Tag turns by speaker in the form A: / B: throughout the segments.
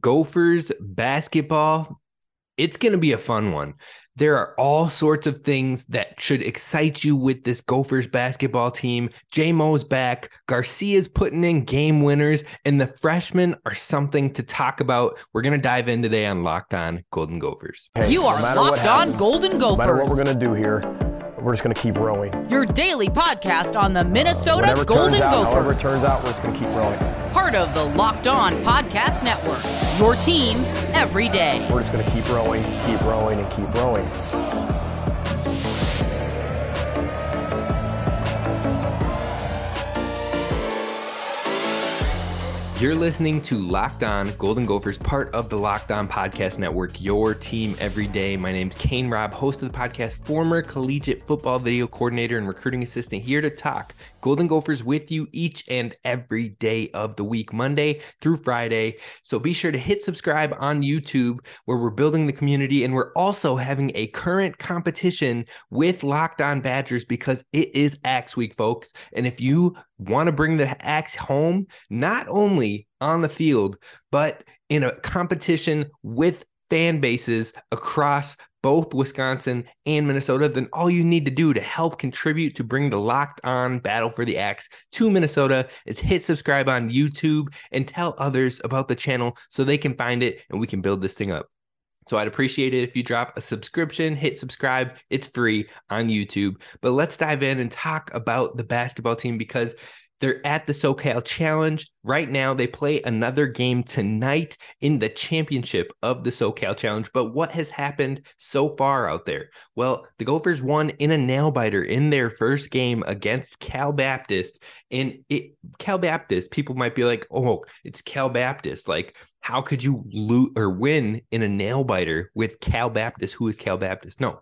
A: Gophers basketball, it's going to be a fun one. There are all sorts of things that should excite you with this Gophers basketball team. J-Mo's back, Garcia's putting in game winners, and the freshmen are something to talk about. We're going to dive in today on Locked On Golden Gophers.
B: Hey,
C: you are
B: no
C: Locked On Golden Gophers.
B: No matter what we're going to do here, we're just going to keep rowing.
C: Your daily podcast on the uh, Minnesota
B: Whatever
C: Golden
B: turns out,
C: Gophers.
B: However it turns out, we're just going to keep rowing.
C: Part of the Locked On Podcast Network. Your team every day.
B: We're just going to keep rowing, keep rowing, and keep rowing.
A: You're listening to Locked On Golden Gophers, part of the Locked On Podcast Network, your team every day. My name's Kane Robb, host of the podcast, former collegiate football video coordinator and recruiting assistant, here to talk Golden Gophers with you each and every day of the week, Monday through Friday. So be sure to hit subscribe on YouTube, where we're building the community. And we're also having a current competition with Locked On Badgers because it is Axe Week, folks. And if you want to bring the axe home, not only on the field, but in a competition with fan bases across both Wisconsin and Minnesota, then all you need to do to help contribute to bring the locked on battle for the axe to Minnesota is hit subscribe on YouTube and tell others about the channel so they can find it and we can build this thing up. So I'd appreciate it if you drop a subscription, hit subscribe. It's free on YouTube. But let's dive in and talk about the basketball team because they're at the SoCal Challenge. Right now, they play another game tonight in the championship of the SoCal Challenge. But what has happened so far out there? Well, the Gophers won in a nail biter in their first game against Cal Baptist. And it, Cal Baptist, people might be like, oh, it's Cal Baptist. Like, how could you lose or win in a nail biter with Cal Baptist? Who is Cal Baptist? No.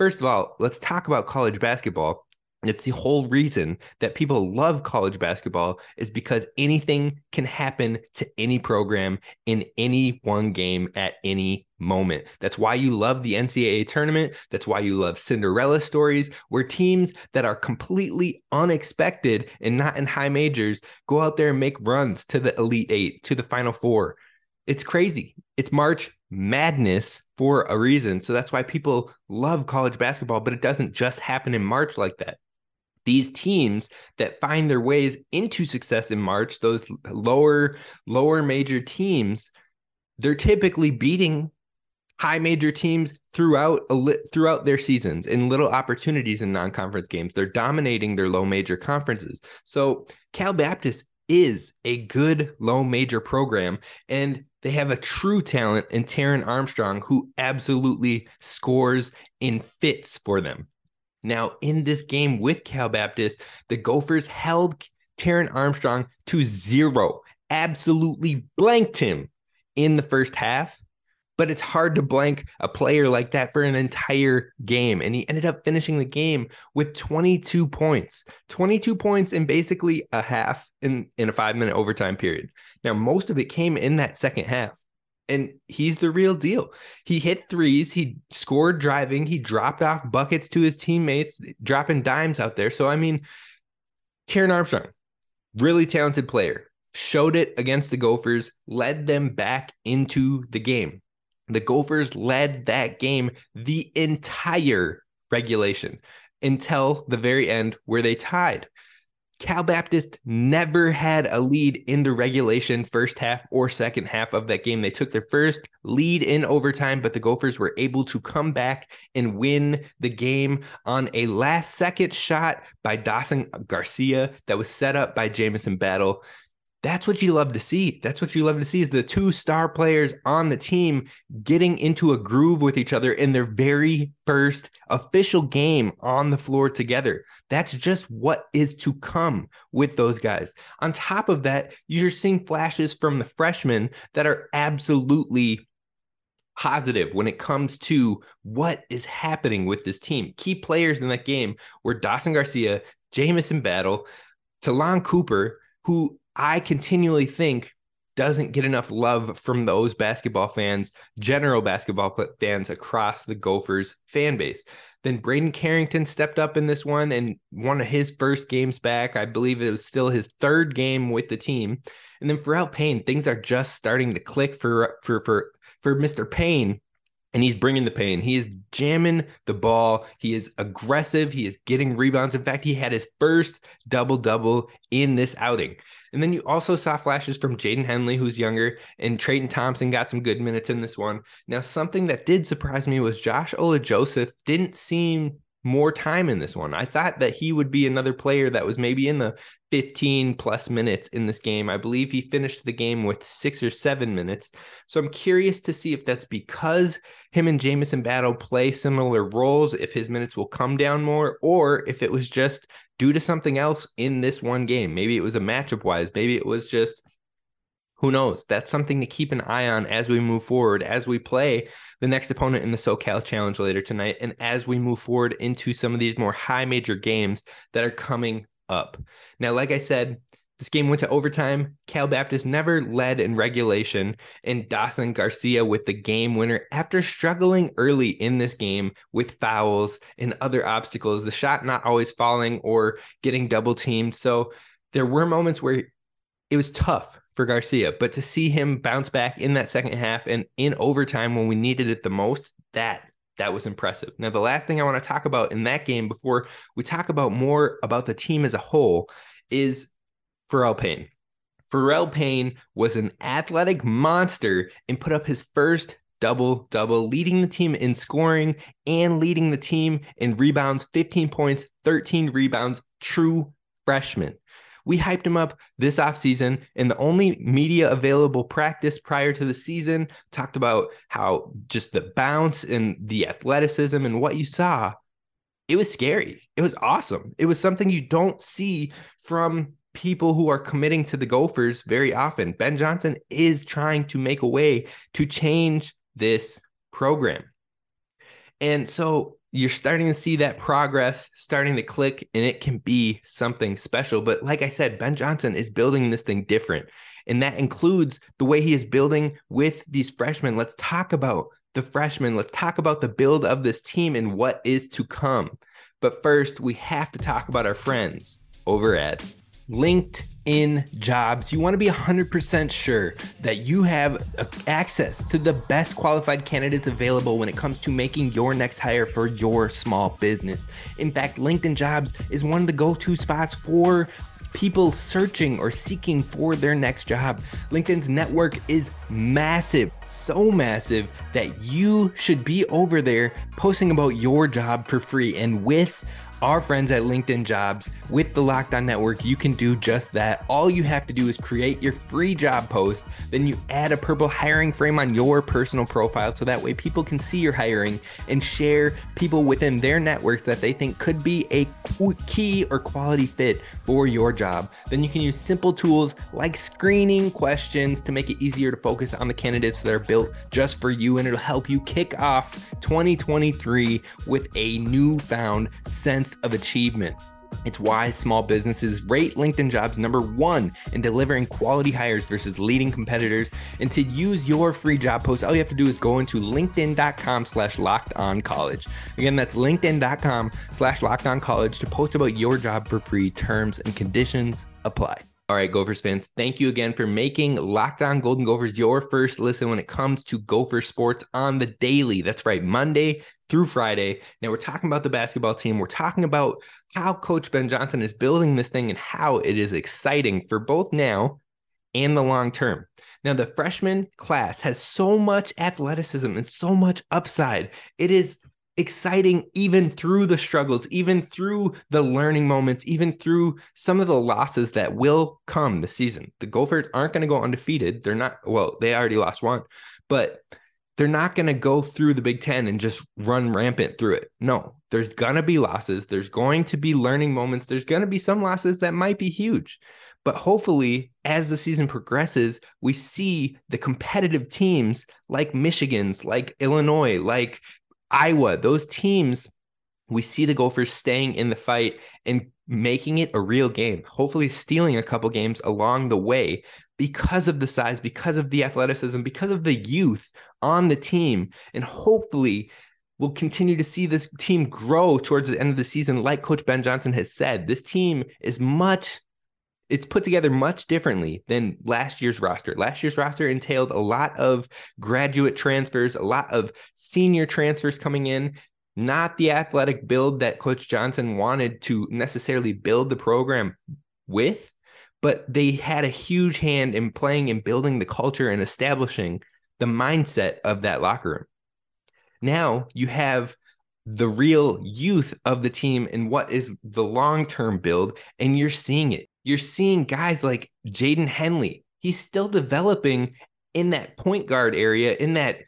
A: First of all, let's talk about college basketball. It's the whole reason that people love college basketball is because anything can happen to any program in any one game at any moment. That's why you love the NCAA tournament. That's why you love Cinderella stories where teams that are completely unexpected and not in high majors go out there and make runs to the Elite Eight, to the Final Four. It's crazy. It's March madness for a reason. So that's why people love college basketball, but it doesn't just happen in March like that these teams that find their ways into success in March, those lower lower major teams, they're typically beating high major teams throughout throughout their seasons in little opportunities in non-conference games. They're dominating their low major conferences. So Cal Baptist is a good low major program and they have a true talent in Taran Armstrong who absolutely scores in fits for them. Now, in this game with Cal Baptist, the Gophers held Taran Armstrong to zero, absolutely blanked him in the first half. But it's hard to blank a player like that for an entire game. And he ended up finishing the game with 22 points, 22 points in basically a half in, in a five minute overtime period. Now, most of it came in that second half and he's the real deal. He hit threes, he scored driving, he dropped off buckets to his teammates, dropping dimes out there. So I mean, Taran Armstrong, really talented player, showed it against the Gophers, led them back into the game. The Gophers led that game the entire regulation until the very end where they tied. Cal Baptist never had a lead in the regulation first half or second half of that game. They took their first lead in overtime, but the Gophers were able to come back and win the game on a last second shot by Dawson Garcia that was set up by Jamison Battle that's what you love to see. That's what you love to see is the two star players on the team getting into a groove with each other in their very first official game on the floor together. That's just what is to come with those guys. On top of that, you're seeing flashes from the freshmen that are absolutely positive when it comes to what is happening with this team. Key players in that game were Dawson Garcia, Jamison Battle, Ta'Lon Cooper, who I continually think doesn't get enough love from those basketball fans, general basketball fans across the Gophers fan base. Then Braden Carrington stepped up in this one and one of his first games back. I believe it was still his third game with the team. And then Pharrel Payne, things are just starting to click for for for for Mr. Payne and he's bringing the pain. He is jamming the ball. He is aggressive. He is getting rebounds. In fact, he had his first double double in this outing. And then you also saw flashes from Jaden Henley, who's younger, and Treyton Thompson got some good minutes in this one. Now, something that did surprise me was Josh Ola Joseph didn't seem more time in this one. I thought that he would be another player that was maybe in the 15 plus minutes in this game. I believe he finished the game with six or seven minutes. So I'm curious to see if that's because him and Jamison Battle play similar roles, if his minutes will come down more, or if it was just due to something else in this one game. Maybe it was a matchup wise. Maybe it was just who knows? That's something to keep an eye on as we move forward, as we play the next opponent in the SoCal Challenge later tonight, and as we move forward into some of these more high major games that are coming up. Now, like I said, this game went to overtime. Cal Baptist never led in regulation, and Dawson Garcia with the game winner after struggling early in this game with fouls and other obstacles, the shot not always falling or getting double teamed. So there were moments where it was tough for Garcia, but to see him bounce back in that second half and in overtime when we needed it the most, that that was impressive. Now, the last thing I want to talk about in that game before we talk about more about the team as a whole is Pharrel Payne. Pharrel Payne was an athletic monster and put up his first double double, leading the team in scoring and leading the team in rebounds 15 points, 13 rebounds, true freshman. We hyped him up this offseason and the only media available practice prior to the season, talked about how just the bounce and the athleticism and what you saw. It was scary. It was awesome. It was something you don't see from people who are committing to the Gophers very often. Ben Johnson is trying to make a way to change this program. And so you're starting to see that progress starting to click and it can be something special. But like I said, Ben Johnson is building this thing different. And that includes the way he is building with these freshmen. Let's talk about the freshmen. Let's talk about the build of this team and what is to come. But first, we have to talk about our friends over at LinkedIn jobs, you want to be 100% sure that you have access to the best qualified candidates available when it comes to making your next hire for your small business. In fact, LinkedIn jobs is one of the go to spots for people searching or seeking for their next job. LinkedIn's network is massive, so massive that you should be over there posting about your job for free. And with our friends at LinkedIn Jobs with the Locked On Network, you can do just that. All you have to do is create your free job post, then you add a purple hiring frame on your personal profile so that way people can see your hiring and share people within their networks that they think could be a key or quality fit for your job. Then you can use simple tools like screening questions to make it easier to focus on the candidates that are built just for you, and it'll help you kick off 2023 with a newfound sense of achievement. It's why small businesses rate LinkedIn jobs number one in delivering quality hires versus leading competitors. And to use your free job post, all you have to do is go into linkedin.com slash locked on college. Again, that's linkedin.com slash locked on college to post about your job for free. Terms and conditions apply. All right, Gophers fans, thank you again for making Locked On Golden Gophers your first listen when it comes to Gopher sports on the daily. That's right, Monday through Friday. Now we're talking about the basketball team. We're talking about how Coach Ben Johnson is building this thing and how it is exciting for both now and the long term. Now, the freshman class has so much athleticism and so much upside. It is exciting even through the struggles, even through the learning moments, even through some of the losses that will come this season. The Gophers aren't going to go undefeated. They're not, well, they already lost one, but they're not going to go through the Big Ten and just run rampant through it. No, there's going to be losses. There's going to be learning moments. There's going to be some losses that might be huge. But hopefully, as the season progresses, we see the competitive teams like Michigan's, like Illinois, like Iowa, those teams, we see the Gophers staying in the fight and making it a real game, hopefully stealing a couple games along the way. because of the size, because of the athleticism, because of the youth on the team. And hopefully, we'll continue to see this team grow towards the end of the season. Like Coach Ben Johnson has said, this team is much it's put together much differently than last year's roster. Last year's roster entailed a lot of graduate transfers, a lot of senior transfers coming in, not the athletic build that Coach Johnson wanted to necessarily build the program with but they had a huge hand in playing and building the culture and establishing the mindset of that locker room. Now you have the real youth of the team and what is the long term build, and you're seeing it. You're seeing guys like Jaden Henley. He's still developing in that point guard area, in that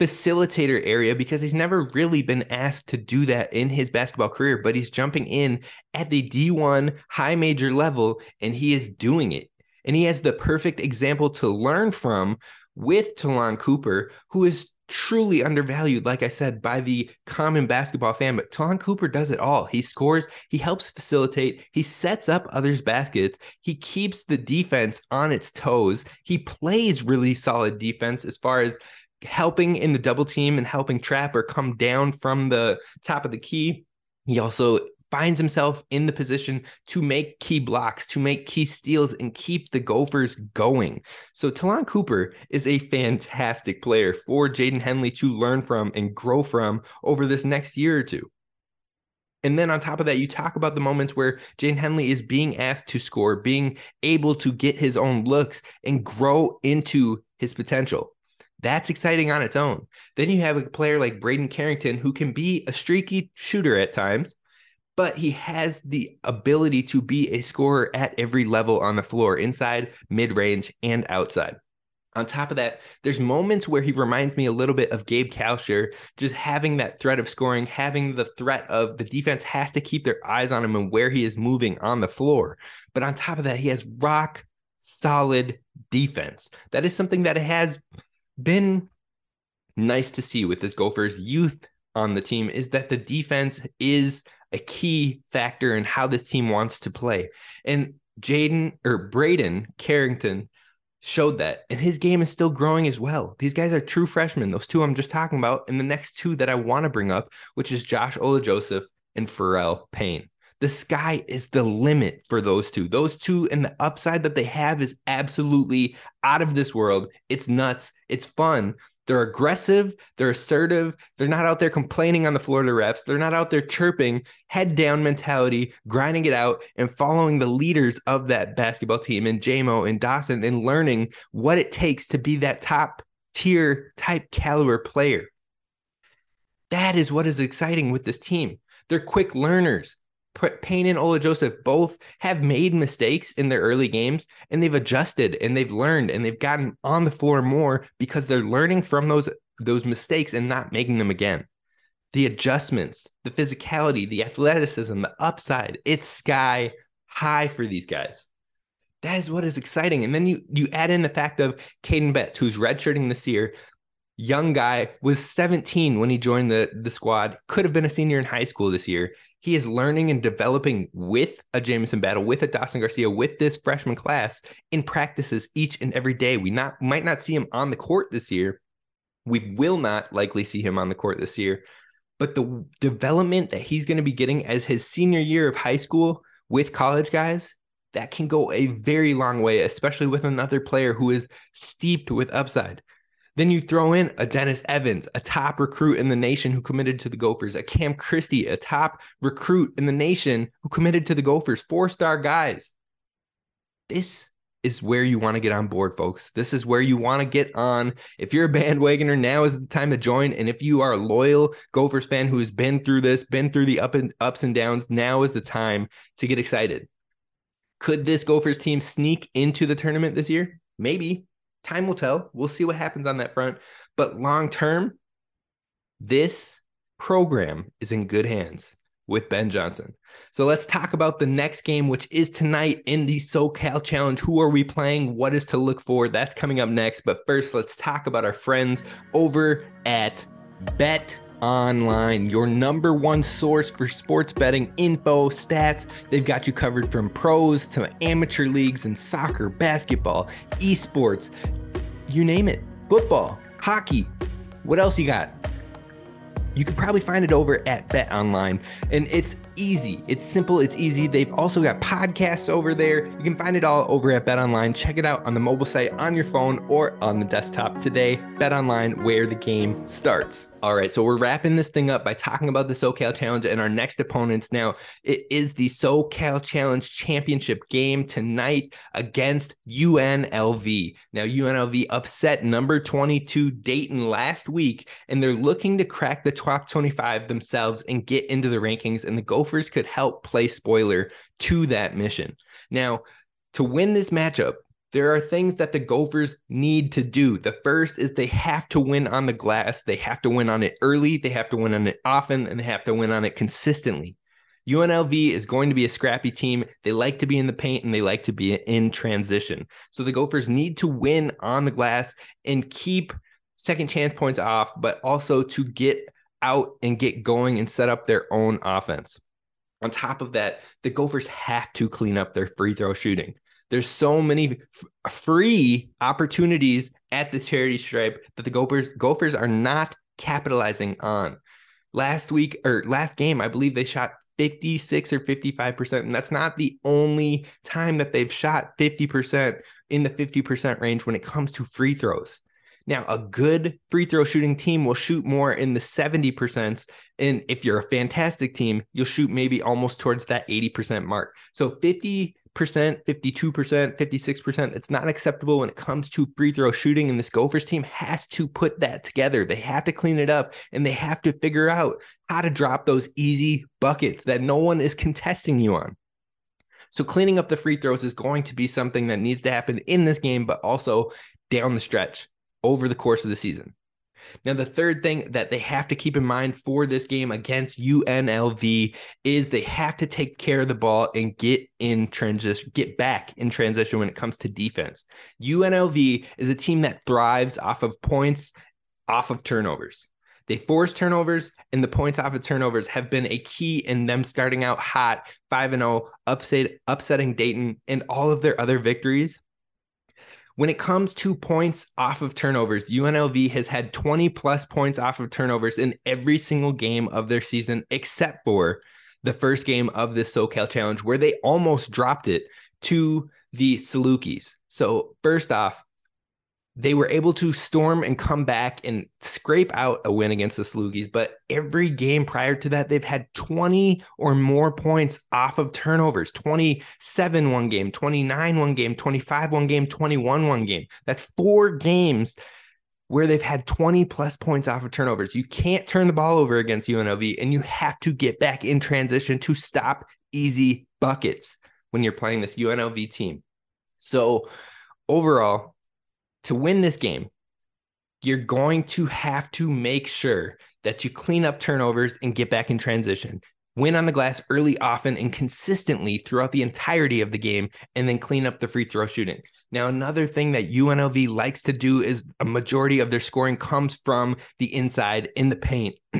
A: facilitator area because he's never really been asked to do that in his basketball career, but he's jumping in at the D1 high major level and he is doing it. And he has the perfect example to learn from with Ta'Lon Cooper, who is truly undervalued, like I said, by the common basketball fan. But Ta'Lon Cooper does it all. He scores, he helps facilitate, he sets up others' baskets, he keeps the defense on its toes, he plays really solid defense as far as helping in the double team and helping Trapper come down from the top of the key. He also finds himself in the position to make key blocks, to make key steals, and keep the Gophers going. So Ta'Lon Cooper is a fantastic player for Jaden Henley to learn from and grow from over this next year or two. And then on top of that, you talk about the moments where Jaden Henley is being asked to score, being able to get his own looks and grow into his potential. That's exciting on its own. Then you have a player like Braden Carrington who can be a streaky shooter at times, but he has the ability to be a scorer at every level on the floor, inside, mid range, and outside. On top of that, there's moments where he reminds me a little bit of Gabe Kalscheur, just having that threat of scoring, having the threat of the defense has to keep their eyes on him and where he is moving on the floor. But on top of that, he has rock solid defense. That is something that has been nice to see with this Gophers youth on the team is that the defense is a key factor in how this team wants to play. And Jaden or Braden Carrington showed that, and his game is still growing as well. These guys are true freshmen, those two I'm just talking about, and the next two that I want to bring up, which is Josh Ola Joseph and Pharrel Payne. The sky is the limit for those two. Those two and the upside that they have is absolutely out of this world. It's nuts. It's fun. They're aggressive, they're assertive, they're not out there complaining on the floor to refs, they're not out there chirping, head down mentality, grinding it out, and following the leaders of that basketball team and JMO and Dawson and learning what it takes to be that top tier type caliber player. That is what is exciting with this team. They're quick learners. Payne and Ola Joseph both have made mistakes in their early games and they've adjusted and they've learned and they've gotten on the floor more because they're learning from those those mistakes and not making them again. The adjustments, the physicality, the athleticism, the upside, it's sky high for these guys. That is what is exciting. And then you you add in the fact of Caden Betts, who's redshirting this year, young guy, was 17 when he joined the, the squad, could have been a senior in high school this year. He is learning and developing with a Jamison Battle, with a Dawson Garcia, with this freshman class in practices each and every day. We not might not see him on the court this year. We will not likely see him on the court this year. But the development that he's going to be getting as his senior year of high school with college guys, that can go a very long way, especially with another player who is steeped with upside. Then you throw in a Dennis Evans, a top recruit in the nation who committed to the Gophers, a Cam Christie, a top recruit in the nation who committed to the Gophers, four star guys. This is where you want to get on board, folks. This is where you want to get on. If you're a bandwagoner, now is the time to join. And if you are a loyal Gophers fan who has been through this, been through the up and ups and downs, now is the time to get excited. Could this Gophers team sneak into the tournament this year? Maybe time will tell. We'll see what happens on that front. But long term, this program is in good hands with Ben Johnson. So let's talk about the next game, which is tonight in the SoCal Challenge. Who are we playing? What is to look for? That's coming up next. But first, let's talk about our friends over at Bet Online, your number one source for sports betting info, stats. They've got you covered from pros to amateur leagues and soccer, basketball, esports, you name it, football, hockey. What else you got? You can probably find it over at Bet Online, and it's easy. It's simple. It's easy. They've also got podcasts over there. You can find it all over at Bet Online. Check it out on the mobile site, on your phone, or on the desktop today. Bet Online, where the game starts. All right, so we're wrapping this thing up by talking about the SoCal Challenge and our next opponents. Now, it is the SoCal Challenge Championship game tonight against UNLV. Now, UNLV upset number 22 Dayton last week, and they're looking to crack the top 25 themselves and get into the rankings. And the Gophers could help play spoiler to that mission. Now, to win this matchup, there are things that the Gophers need to do. The first is they have to win on the glass. They have to win on it early. They have to win on it often, and they have to win on it consistently. UNLV is going to be a scrappy team. They like to be in the paint and they like to be in transition. So the Gophers need to win on the glass and keep second chance points off, but also to get out and get going and set up their own offense. On top of that, the Gophers have to clean up their free throw shooting. There's so many f- free opportunities at the charity stripe that the Gophers Gophers are not capitalizing on. Last week or last game, I believe they shot 56 or 55%. And that's not the only time that they've shot 50% in the 50% range when it comes to free throws. Now, a good free throw shooting team will shoot more in the 70%. And if you're a fantastic team, you'll shoot maybe almost towards that 80% mark. So 50 percent 52%, 56%. It's not acceptable when it comes to free throw shooting. And this Gophers team has to put that together. They have to clean it up and they have to figure out how to drop those easy buckets that no one is contesting you on. So cleaning up the free throws is going to be something that needs to happen in this game, but also down the stretch over the course of the season. Now, the third thing that they have to keep in mind for this game against UNLV is they have to take care of the ball and get in transition, get back in transition when it comes to defense. UNLV is a team that thrives off of points, off of turnovers. They force turnovers, and the points off of turnovers have been a key in them starting out hot, 5 0, upset, upsetting Dayton, and all of their other victories when it comes to points off of turnovers, UNLV has had 20 plus points off of turnovers in every single game of their season, except for the first game of this SoCal Challenge, where they almost dropped it to the Salukis. So, first off, they were able to storm and come back and scrape out a win against the Salukis. But every game prior to that, they've had 20 or more points off of turnovers 27 one game, 29 one game, 25 one game, 21 one game. That's four games where they've had 20 plus points off of turnovers. You can't turn the ball over against UNLV, and you have to get back in transition to stop easy buckets when you're playing this UNLV team. So, overall, to win this game, you're going to have to make sure that you clean up turnovers and get back in transition. Win on the glass early, often, and consistently throughout the entirety of the game, and then clean up the free throw shooting. Now, another thing that UNLV likes to do is a majority of their scoring comes from the inside in the paint.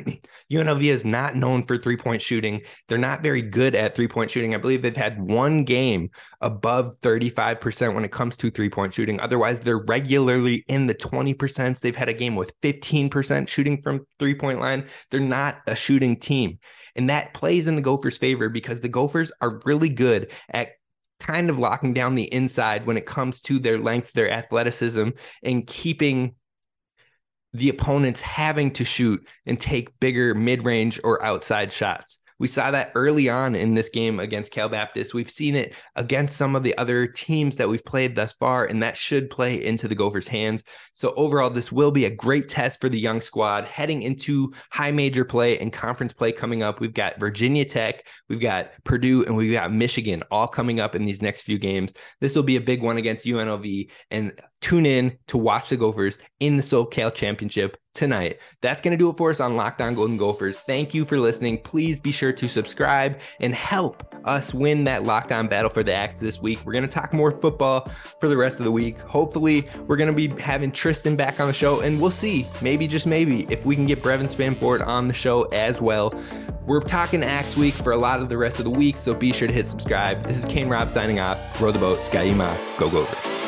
A: UNLV is not known for three point shooting. They're not very good at three point shooting. I believe they've had one game above 35% when it comes to three point shooting. Otherwise, they're regularly in the 20%. They've had a game with 15% shooting from three point line. They're not a shooting team. And that plays in the Gophers' favor because the Gophers are really good at kind of locking down the inside when it comes to their length, their athleticism, and keeping the opponents having to shoot and take bigger mid range or outside shots. We saw that early on in this game against Cal Baptist. We've seen it against some of the other teams that we've played thus far, and that should play into the Gophers' hands. So, overall, this will be a great test for the young squad heading into high major play and conference play coming up. We've got Virginia Tech, we've got Purdue, and we've got Michigan all coming up in these next few games. This will be a big one against UNLV. And tune in to watch the Gophers in the SoCal Championship tonight. That's going to do it for us on Locked On Golden Gophers. Thank you for listening. Please be sure to subscribe and help us win that locked on battle for the Axe this week. We're going to talk more football for the rest of the week. Hopefully, we're going to be having Tristan back on the show, and we'll see, maybe just maybe, if we can get Brevyn Spann-Ford on the show as well. We're talking Axe Week for a lot of the rest of the week, so be sure to hit subscribe. This is Kane Rob signing off. Row the boat, Sky Go Gophers.